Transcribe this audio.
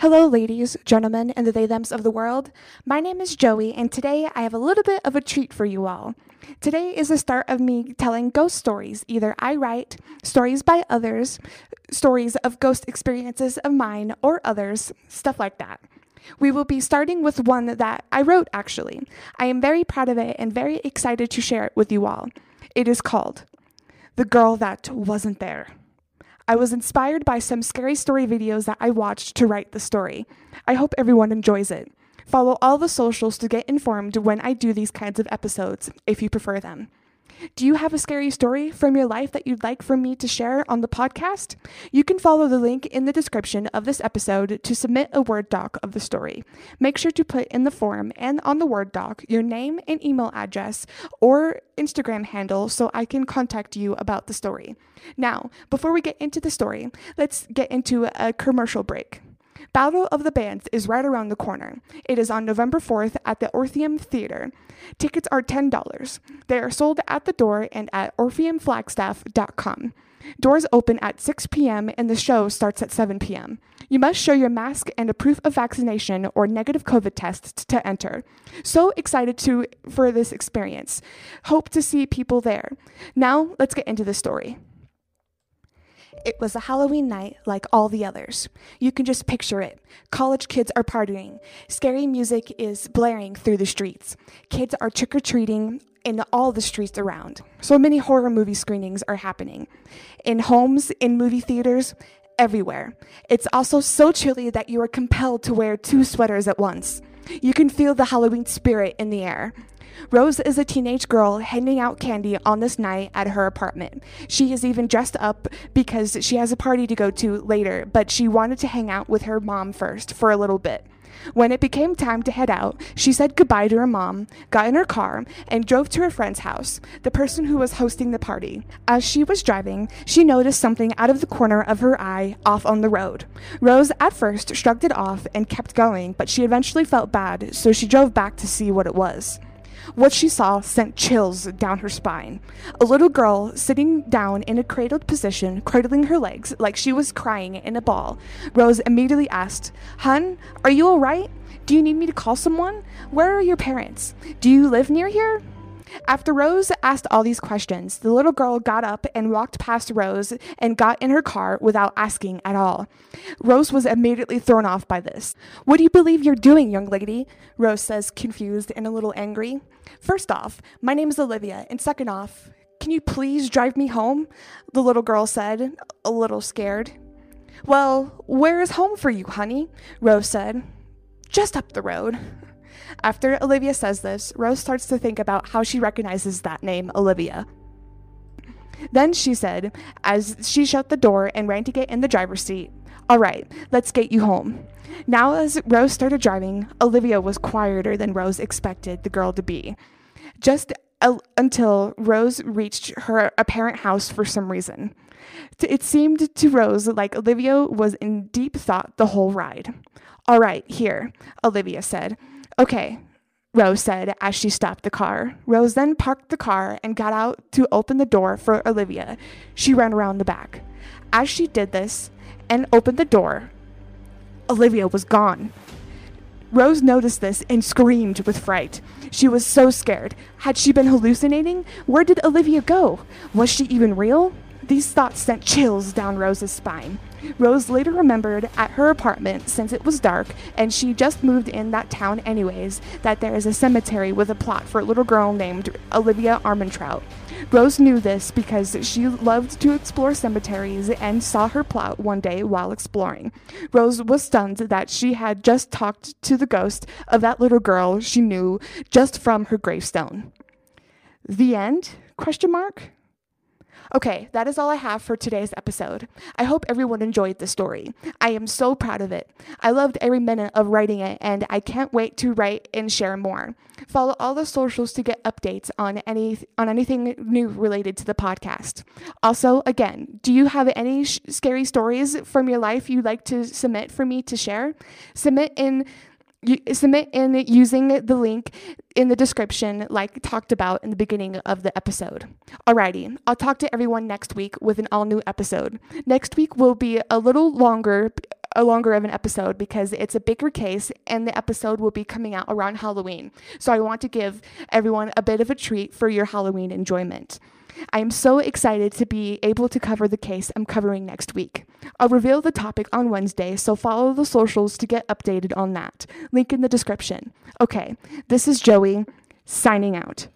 Hello, ladies, gentlemen, and the they thems of the world. My name is Joey, and today I have a little bit of a treat for you all. Today is the start of me telling ghost stories. Either I write stories by others, stories of ghost experiences of mine or others, stuff like that. We will be starting with one that I wrote actually. I am very proud of it and very excited to share it with you all. It is called The Girl That Wasn't There. I was inspired by some scary story videos that I watched to write the story. I hope everyone enjoys it. Follow all the socials to get informed when I do these kinds of episodes, if you prefer them. Do you have a scary story from your life that you'd like for me to share on the podcast? You can follow the link in the description of this episode to submit a Word doc of the story. Make sure to put in the form and on the Word doc your name and email address or Instagram handle so I can contact you about the story. Now, before we get into the story, let's get into a commercial break. Battle of the Bands is right around the corner. It is on November 4th at the Orpheum Theater. Tickets are $10. They are sold at the door and at orpheumflagstaff.com. Doors open at 6 p.m. and the show starts at 7 p.m. You must show your mask and a proof of vaccination or negative COVID test to enter. So excited to for this experience. Hope to see people there. Now, let's get into the story. It was a Halloween night like all the others. You can just picture it. College kids are partying. Scary music is blaring through the streets. Kids are trick or treating in all the streets around. So many horror movie screenings are happening. In homes, in movie theaters, everywhere. It's also so chilly that you are compelled to wear two sweaters at once. You can feel the Halloween spirit in the air. Rose is a teenage girl handing out candy on this night at her apartment. She is even dressed up because she has a party to go to later, but she wanted to hang out with her mom first for a little bit. When it became time to head out, she said goodbye to her mom, got in her car, and drove to her friend's house, the person who was hosting the party. As she was driving, she noticed something out of the corner of her eye off on the road. Rose at first shrugged it off and kept going, but she eventually felt bad, so she drove back to see what it was. What she saw sent chills down her spine. A little girl sitting down in a cradled position, cradling her legs like she was crying in a ball. Rose immediately asked, Hun, are you all right? Do you need me to call someone? Where are your parents? Do you live near here? After Rose asked all these questions, the little girl got up and walked past Rose and got in her car without asking at all. Rose was immediately thrown off by this. What do you believe you're doing, young lady? Rose says, confused and a little angry. First off, my name is Olivia, and second off, can you please drive me home? The little girl said, a little scared. Well, where is home for you, honey? Rose said. Just up the road. After Olivia says this, Rose starts to think about how she recognizes that name, Olivia. Then she said, as she shut the door and ran to get in the driver's seat, All right, let's get you home. Now, as Rose started driving, Olivia was quieter than Rose expected the girl to be. Just until Rose reached her apparent house for some reason. It seemed to Rose like Olivia was in deep thought the whole ride. All right, here, Olivia said. Okay, Rose said as she stopped the car. Rose then parked the car and got out to open the door for Olivia. She ran around the back. As she did this and opened the door, Olivia was gone. Rose noticed this and screamed with fright. She was so scared. Had she been hallucinating? Where did Olivia go? Was she even real? These thoughts sent chills down Rose's spine. Rose later remembered at her apartment, since it was dark and she just moved in that town anyways, that there is a cemetery with a plot for a little girl named Olivia Armentrout. Rose knew this because she loved to explore cemeteries and saw her plot one day while exploring. Rose was stunned that she had just talked to the ghost of that little girl she knew just from her gravestone. The end? Question mark? Okay, that is all I have for today's episode. I hope everyone enjoyed the story. I am so proud of it. I loved every minute of writing it, and I can't wait to write and share more. Follow all the socials to get updates on any on anything new related to the podcast. Also, again, do you have any sh- scary stories from your life you'd like to submit for me to share? Submit in submit in using the link in the description, like talked about in the beginning of the episode. Alrighty, I'll talk to everyone next week with an all new episode. Next week will be a little longer a longer of an episode because it's a bigger case and the episode will be coming out around Halloween. So I want to give everyone a bit of a treat for your Halloween enjoyment. I am so excited to be able to cover the case I'm covering next week. I'll reveal the topic on Wednesday, so follow the socials to get updated on that. Link in the description. Okay, this is Joey signing out.